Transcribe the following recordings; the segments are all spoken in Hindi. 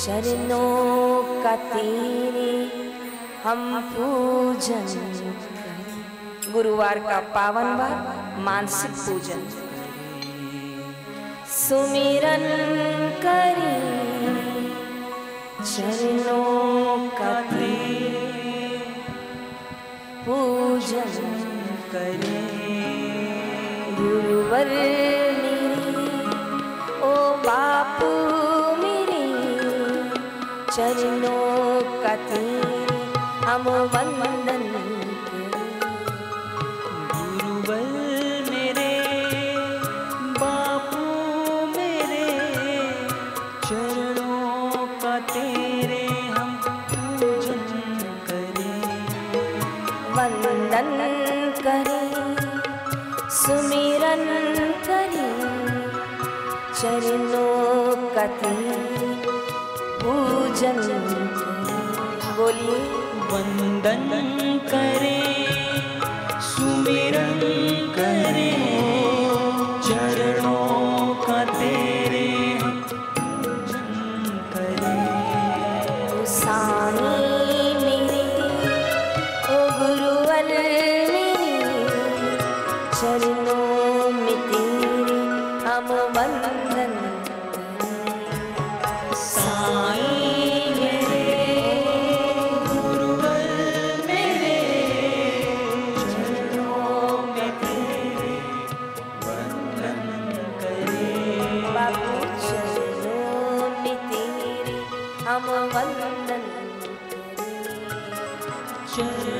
चरणों का तेरे हम पूजन गुरुवार का पावन बार, मानसिक पूजन सुमिरन करी चरणों का तेरे पूजन करी। गुरुवर चरणों कथ हम वंदन गुरुबल मेरे, बापू मेरे, चरणों का तेरे हम पूजन करें। वंदन करें, सुमिरन करें, चरणों कथी चल बोलिए। वंदन करे सुमिरन हम वंदन करें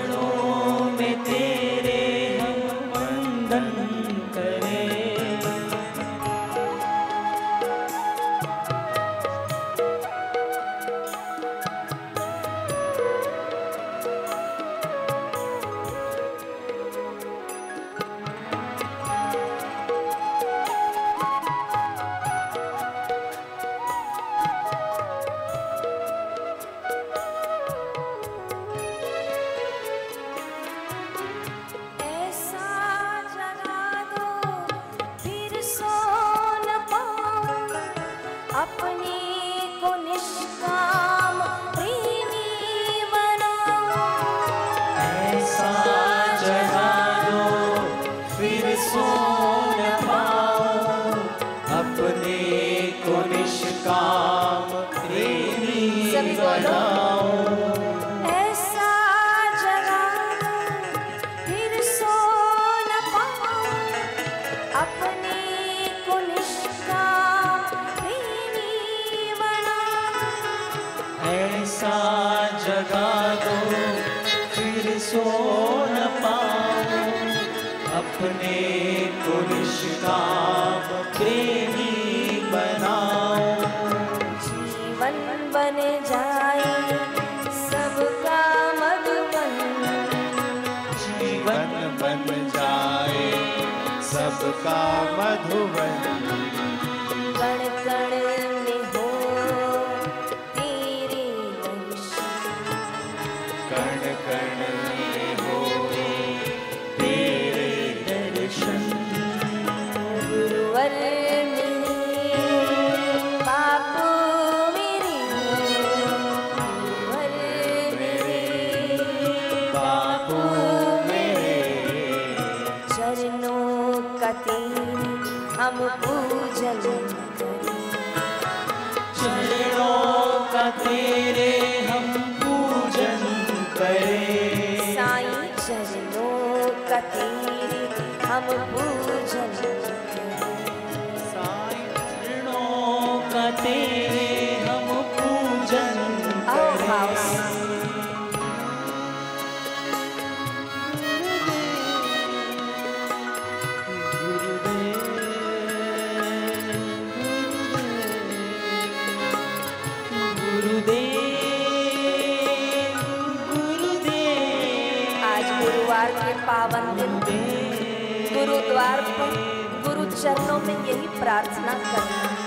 कण कण में आज गुरुवार पावन दिन। गुरुद्वार पर गुरु चरणों में यही प्रार्थना करना।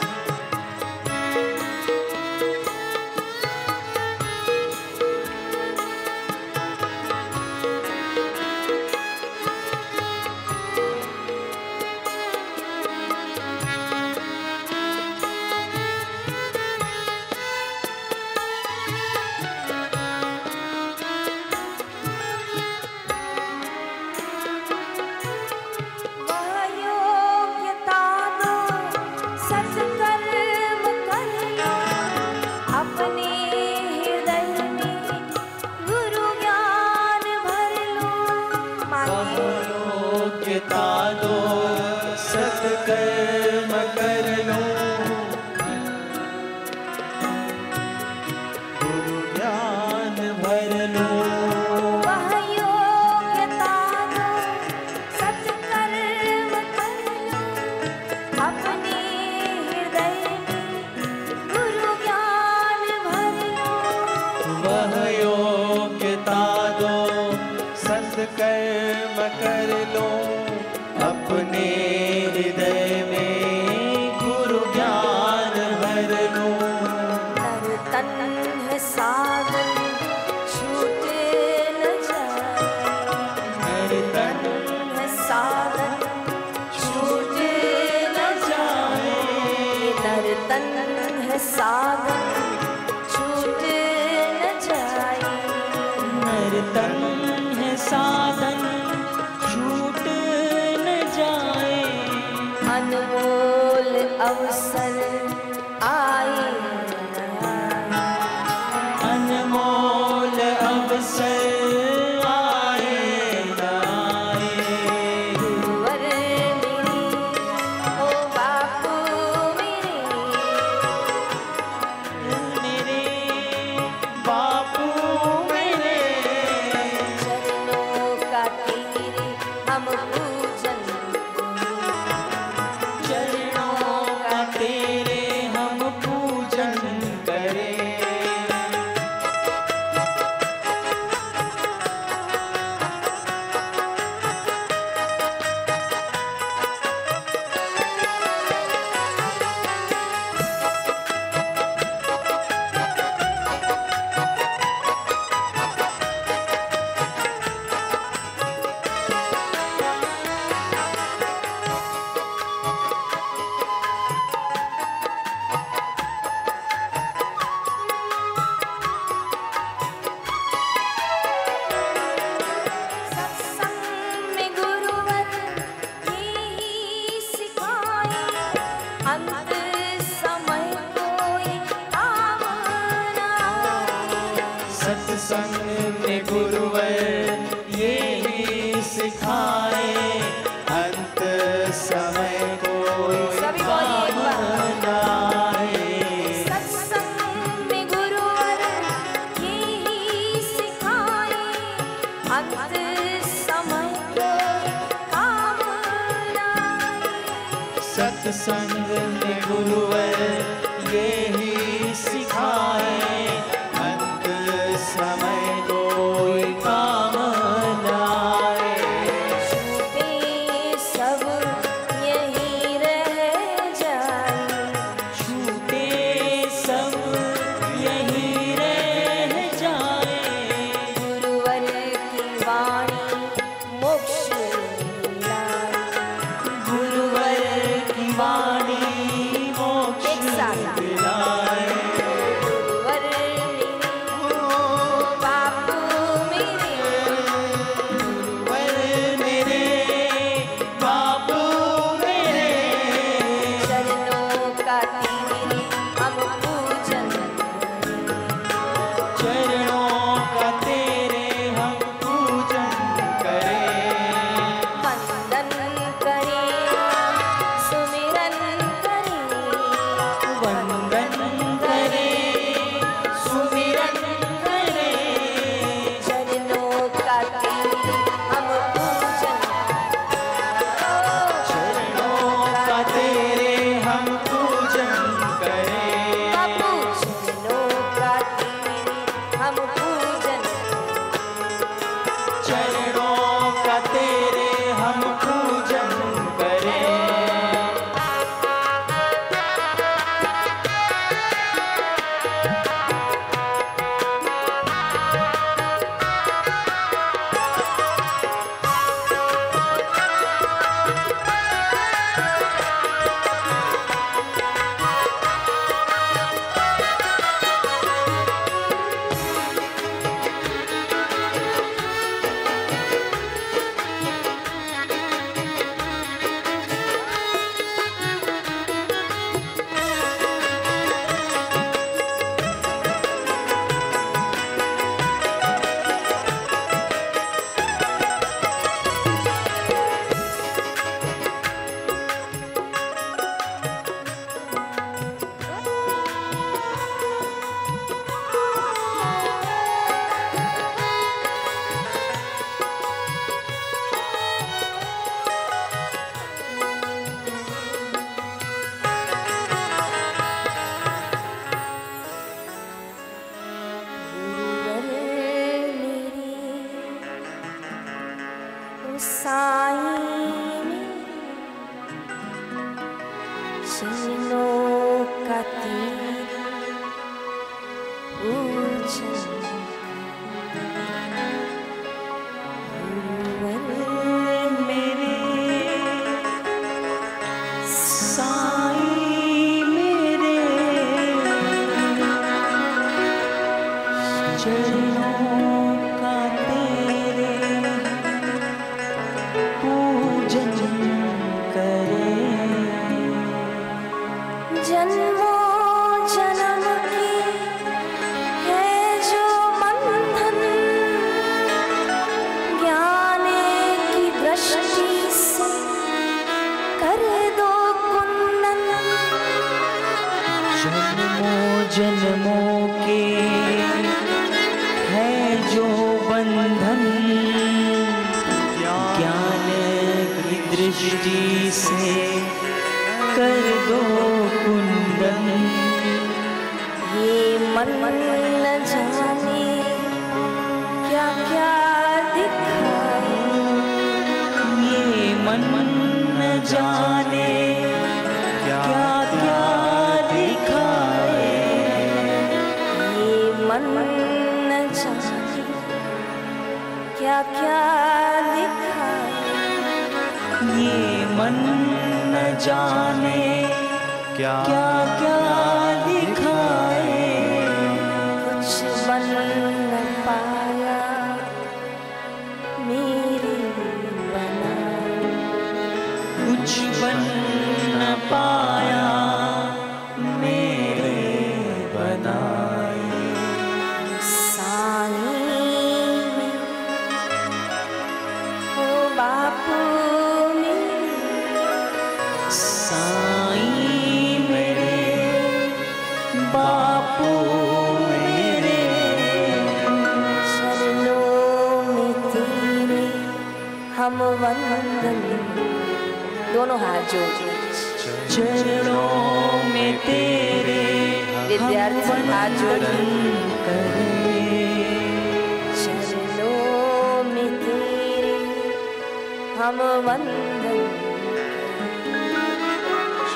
अनमोल अवसर। जाने क्या क्या ये मन न जाने क्या क्या ये क्या क्या ये जाने क्या क्या साईं मेरे बापू मेरे में तेरे हम वंदन। दोनों हाथ जोड़ चरणों में तेरे विद्यार्थी हाथ जोड़िए। करें। चरणों में तेरे हम वंदन।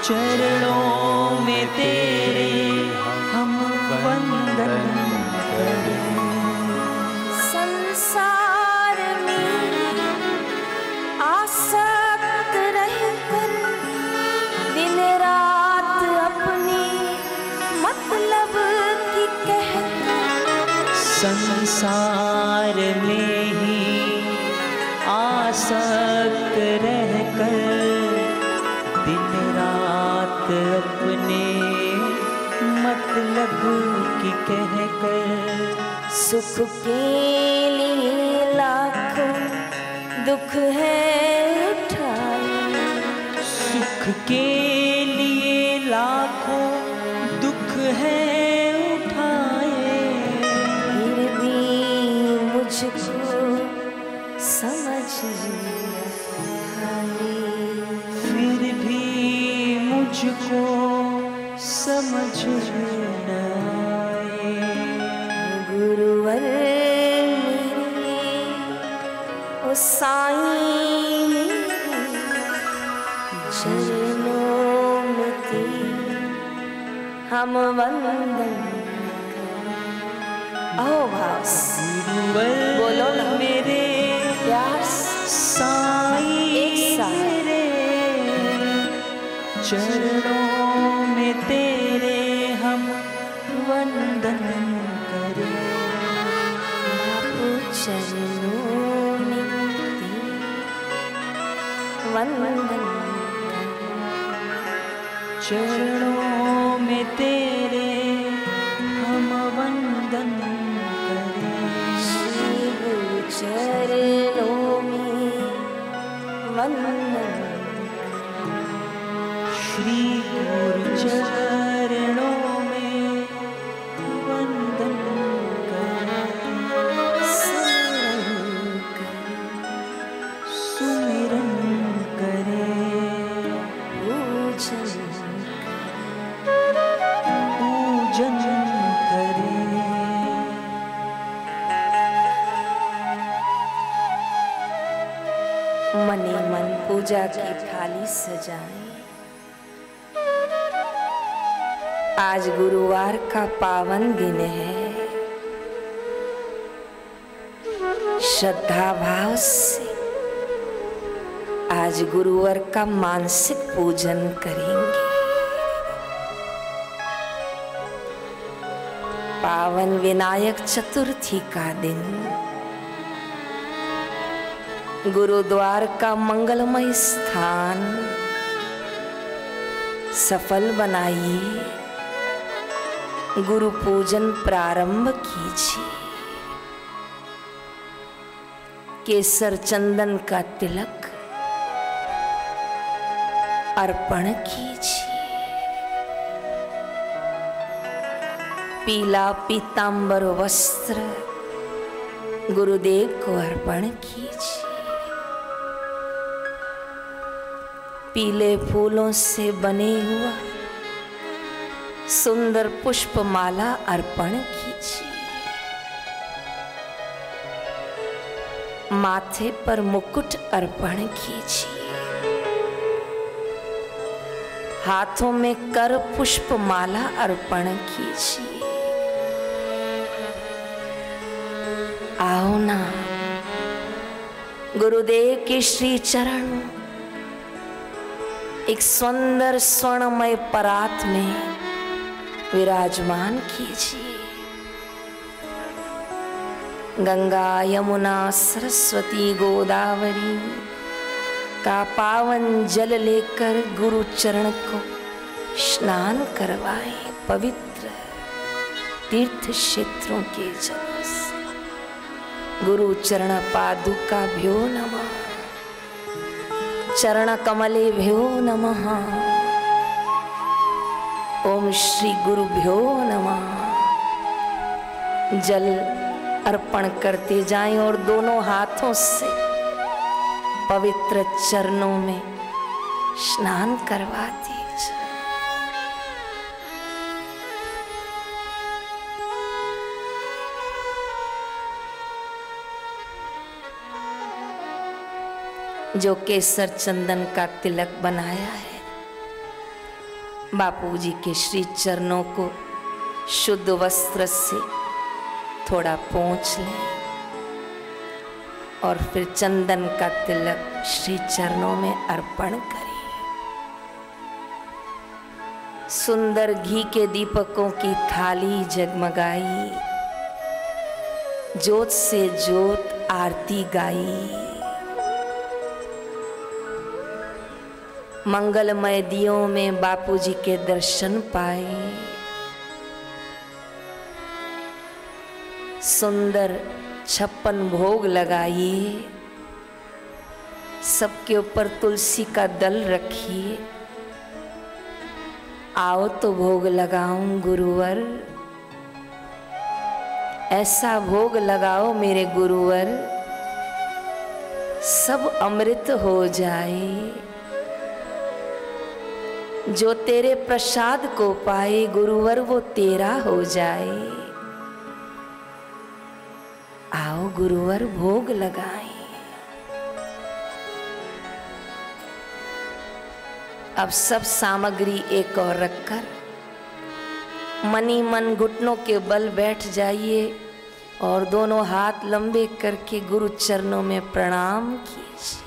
चरणों में तेरे हम वंदन संसार में आसक्त दिन रात अपने मतलब संसार में ही आसक्त रहकर दिन रात अपने मतलब की कहकर सुख के लिए लाखों दुख है उठाए। सुख के लिए लाखों दुख है चरणों पूजन करें। मने मन पूजा की थाली सजाएँ। आज गुरुवार का पावन दिन है। श्रद्धा भाव से आज गुरुवार का मानसिक पूजन करेंगे। पावन विनायक चतुर्थी का दिन। गुरुद्वार का मंगलमय स्थान। सफल बनाइए। गुरु पूजन प्रारंभ कीजिए। केसर चंदन का तिलक अर्पण कीजिए। पीला पीतांबर वस्त्र। गुरुदेव को अर्पण कीजिए। पीले फूलों से बने हुआ सुंदर पुष्प माला अर्पण कीजिए। माथे पर मुकुट अर्पण कीजिए। हाथों में कर पुष्प माला अर्पण कीजिए। आओ ना गुरुदेव के श्री चरण, एक सुंदर स्वर्णमय परात में विराजमान कीजिए। गंगा, यमुना, सरस्वती, गोदावरी, का पावन जल लेकर गुरु चरण को स्नान करवाए पवित्र तीर्थ क्षेत्रों के जल। गुरु चरण पादुका भ्यो नमः। चरण कमले भ्यो नमः। ओम श्री गुरुभ्यो नमः। जल अर्पण करते जाएँ और दोनों हाथों से पवित्र चरणों में स्नान करवाते जो केसर चंदन का तिलक बनाया है। बापूजी के श्री चरणों को शुद्ध वस्त्र से थोड़ा पोंछ लें और फिर चंदन का तिलक श्री चरणों में अर्पण करें। सुंदर घी के दीपकों की थाली जगमगाई, जोत से जोत आरती गाई। मंगलमय दियों में बापूजी के दर्शन पाए। सुंदर छप्पन भोग लगाइए। सबके ऊपर तुलसी का दल रखिए। आओ तो भोग लगाऊँ गुरुवर। ऐसा भोग लगाओ मेरे गुरुवर। सब अमृत हो जाए। जो तेरे प्रसाद को पाए, गुरुवर, वो तेरा हो जाए। आओ गुरुवर, भोग लगाए। अब सब सामग्री एक और रखकर, मनी मन घुटनों के बल बैठ जाइए और दोनों हाथ लंबे करके गुरु चरणों में प्रणाम कीजिए।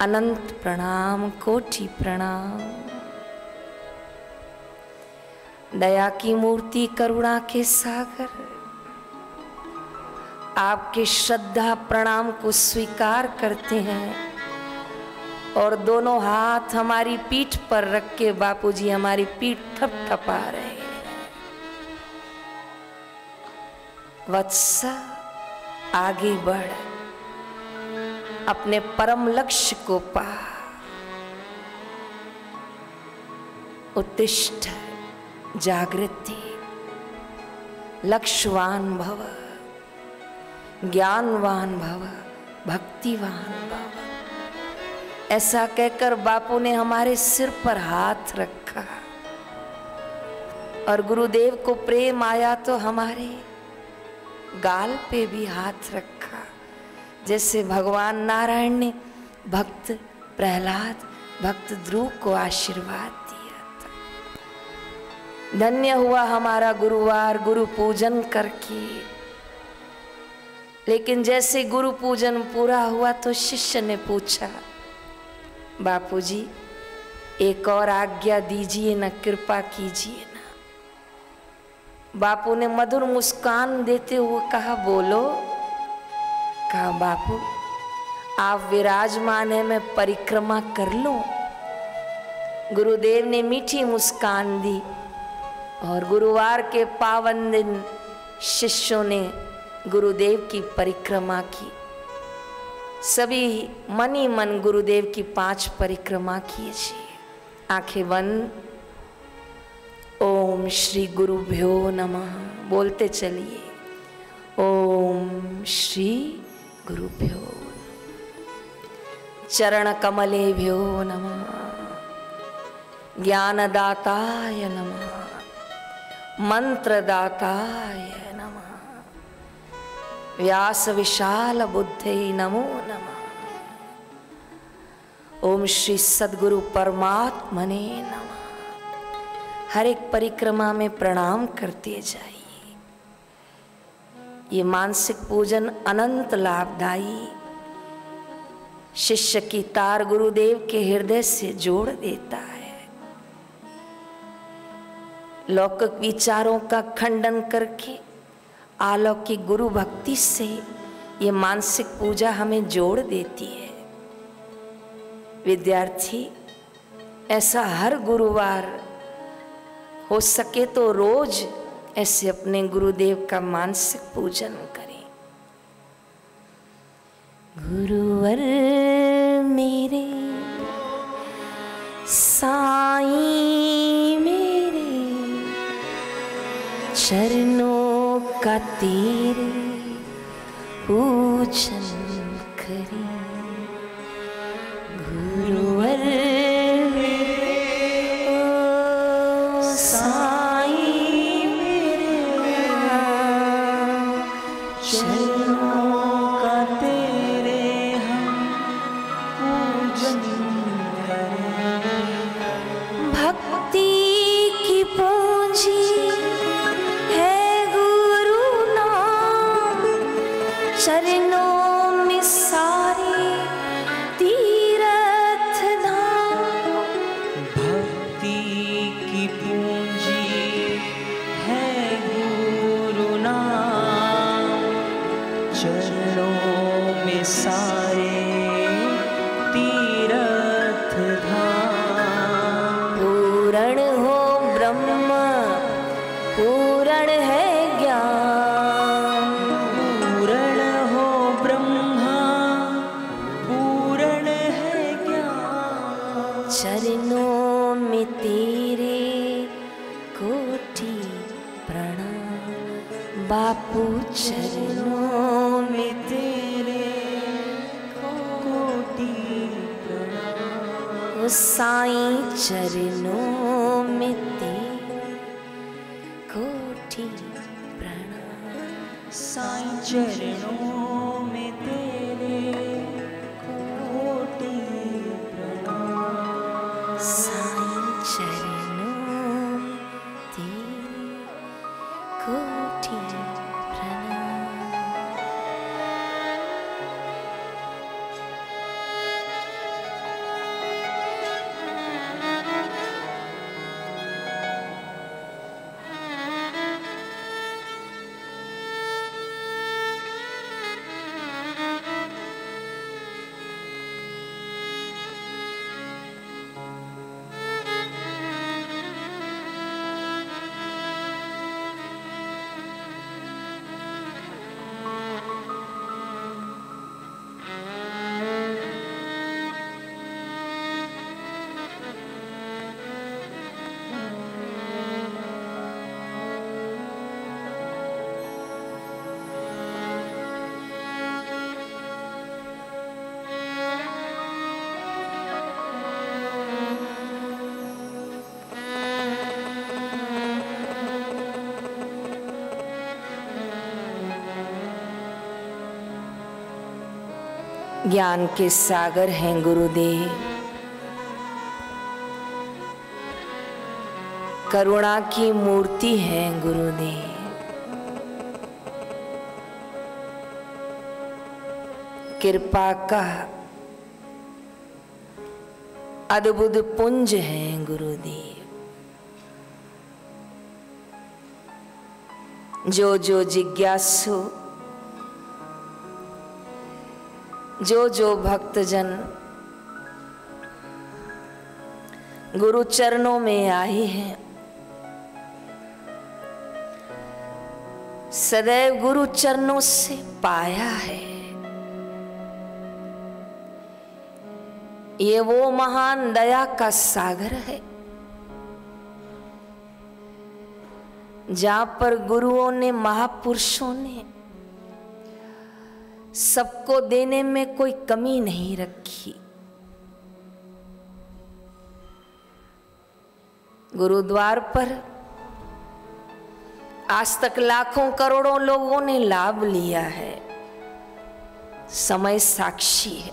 अनंत प्रणाम, कोटि प्रणाम। दया की मूर्ति करुणा के सागर, आपके श्रद्धा प्रणाम को स्वीकार करते हैं और दोनों हाथ हमारी पीठ पर रख के बापूजी हमारी पीठ थप थपा रहे हैं। वत्स आगे बढ़। अपने परम लक्ष्य को पा। उत्तिष्ठ, जागृति, लक्ष्यवान भव, ज्ञानवान भव, भक्तिवान भव। ऐसा कहकर बापू ने हमारे सिर पर हाथ रखा। और गुरुदेव को प्रेम आया तो हमारे गाल पे भी हाथ रखा। जैसे भगवान नारायण ने भक्त प्रहलाद, भक्त ध्रुव को आशीर्वाद दिया था। धन्य हुआ हमारा गुरुवार गुरु पूजन करके। लेकिन जैसे गुरु पूजन पूरा हुआ तो शिष्य ने पूछा, बापूजी, एक और आज्ञा दीजिए ना, कृपा कीजिए ना। बापू ने मधुर मुस्कान देते हुए कहा, बोलो कहा, बापू, आप विराजमान है, मैं परिक्रमा कर लूँ। गुरुदेव ने मीठी मुस्कान दी और गुरुवार के पावन दिन शिष्यों ने गुरुदेव की परिक्रमा की। सभी मन ही मन गुरुदेव की पाँच परिक्रमा कीजिए आँखें बंद। ओम श्री गुरुभ्यो नमः। बोलते चलिए। ओम श्री गुरुभ्यो चरण कमलेभ्यो नमः। ज्ञानदाताय नमः। मंत्रदाताय नमः। व्यास विशाल बुद्धे नमो नमः। ओम श्री सदगुरु परमात्मने नमः। हर एक परिक्रमा में प्रणाम करते जाइए। ये मानसिक पूजन अनंत लाभदायी। शिष्य की तार गुरुदेव के हृदय से जोड़ देता है। लौकिक विचारों का खंडन करके अलौकिक गुरु भक्ति से ये मानसिक पूजा हमें जोड़ देती है। विद्यार्थी, ऐसा हर गुरुवार हो सके तो रोज ऐसे अपने गुरुदेव का मानसिक पूजन करें। गुरुवर मेरे, साई मेरे, चरणों का तेरे पूजन चरणों में तेरे कोटि प्रणाम बापू, चरणों में तेरे कोटि प्रणाम साईं, चरणों में तेरे कोटि प्रणाम साईं, चरणों ज्ञान के सागर हैं गुरुदेव। करुणा की मूर्ति है गुरुदेव। कृपा का अद्भुत पुंज है गुरुदेव। जो जो जिज्ञासु जो जो भक्तजन गुरु चरणों में आए हैं, सदैव गुरु चरणों से पाया है। ये वो महान दया का सागर है, जहाँ पर गुरुओं ने, महापुरुषों ने सबको देने में कोई कमी नहीं रखी। गुरुद्वार पर आज तक लाखों करोड़ों लोगों ने लाभ लिया है। समय साक्षी है।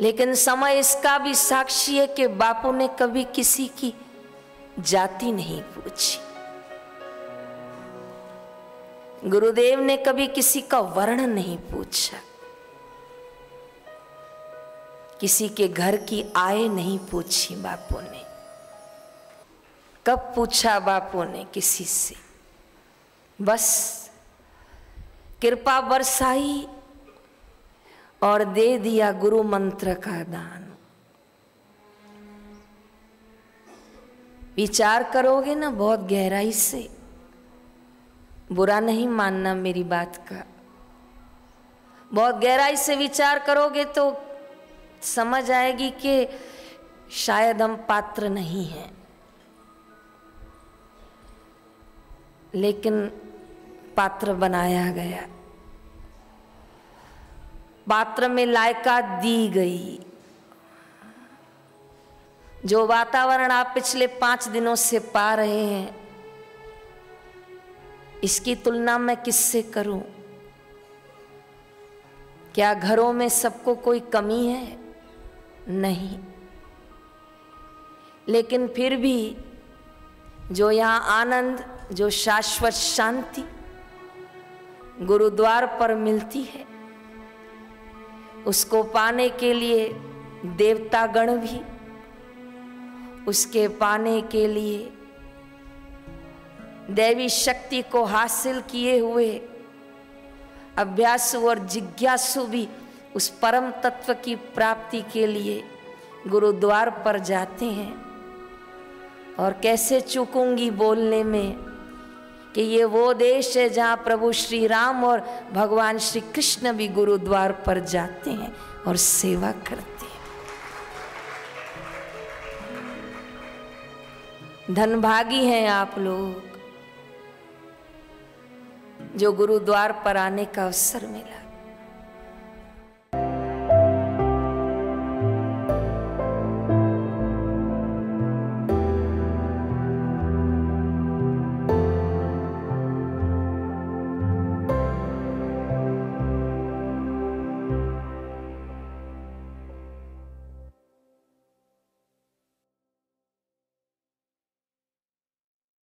लेकिन समय इसका भी साक्षी है कि बापू ने कभी किसी की जाति नहीं पूछी। गुरुदेव ने कभी किसी का वर्ण नहीं पूछा। किसी के घर की आय नहीं पूछी बापू ने। कब पूछा बापू ने किसी से? बस कृपा बरसाई और दे दिया गुरु मंत्र का दान। विचार करोगे ना बहुत गहराई से? बुरा नहीं मानना मेरी बात का। बहुत गहराई से विचार करोगे तो समझ आएगी कि शायद हम पात्र नहीं हैं। लेकिन पात्र बनाया गया। पात्र में लायका दी गई। जो वातावरण आप पिछले पाँच दिनों से पा रहे हैं इसकी तुलना मैं किससे करूँ? क्या घरों में सबको कोई कमी है? नहीं। लेकिन फिर भी जो यहाँ आनंद, जो शाश्वत शांति गुरुद्वार पर मिलती है, उसको पाने के लिए देवतागण भी, उसके पाने के लिए दैवी शक्ति को हासिल किए हुए अभ्यासु और जिज्ञासु भी उस परम तत्व की प्राप्ति के लिए गुरुद्वार पर जाते हैं। और कैसे चूकूँगी बोलने में कि ये वो देश है जहाँ प्रभु श्री राम और भगवान श्री कृष्ण भी गुरुद्वार पर जाते हैं और सेवा करते हैं। धनभागी हैं आप लोग। जो गुरुद्वार पर आने का अवसर मिला।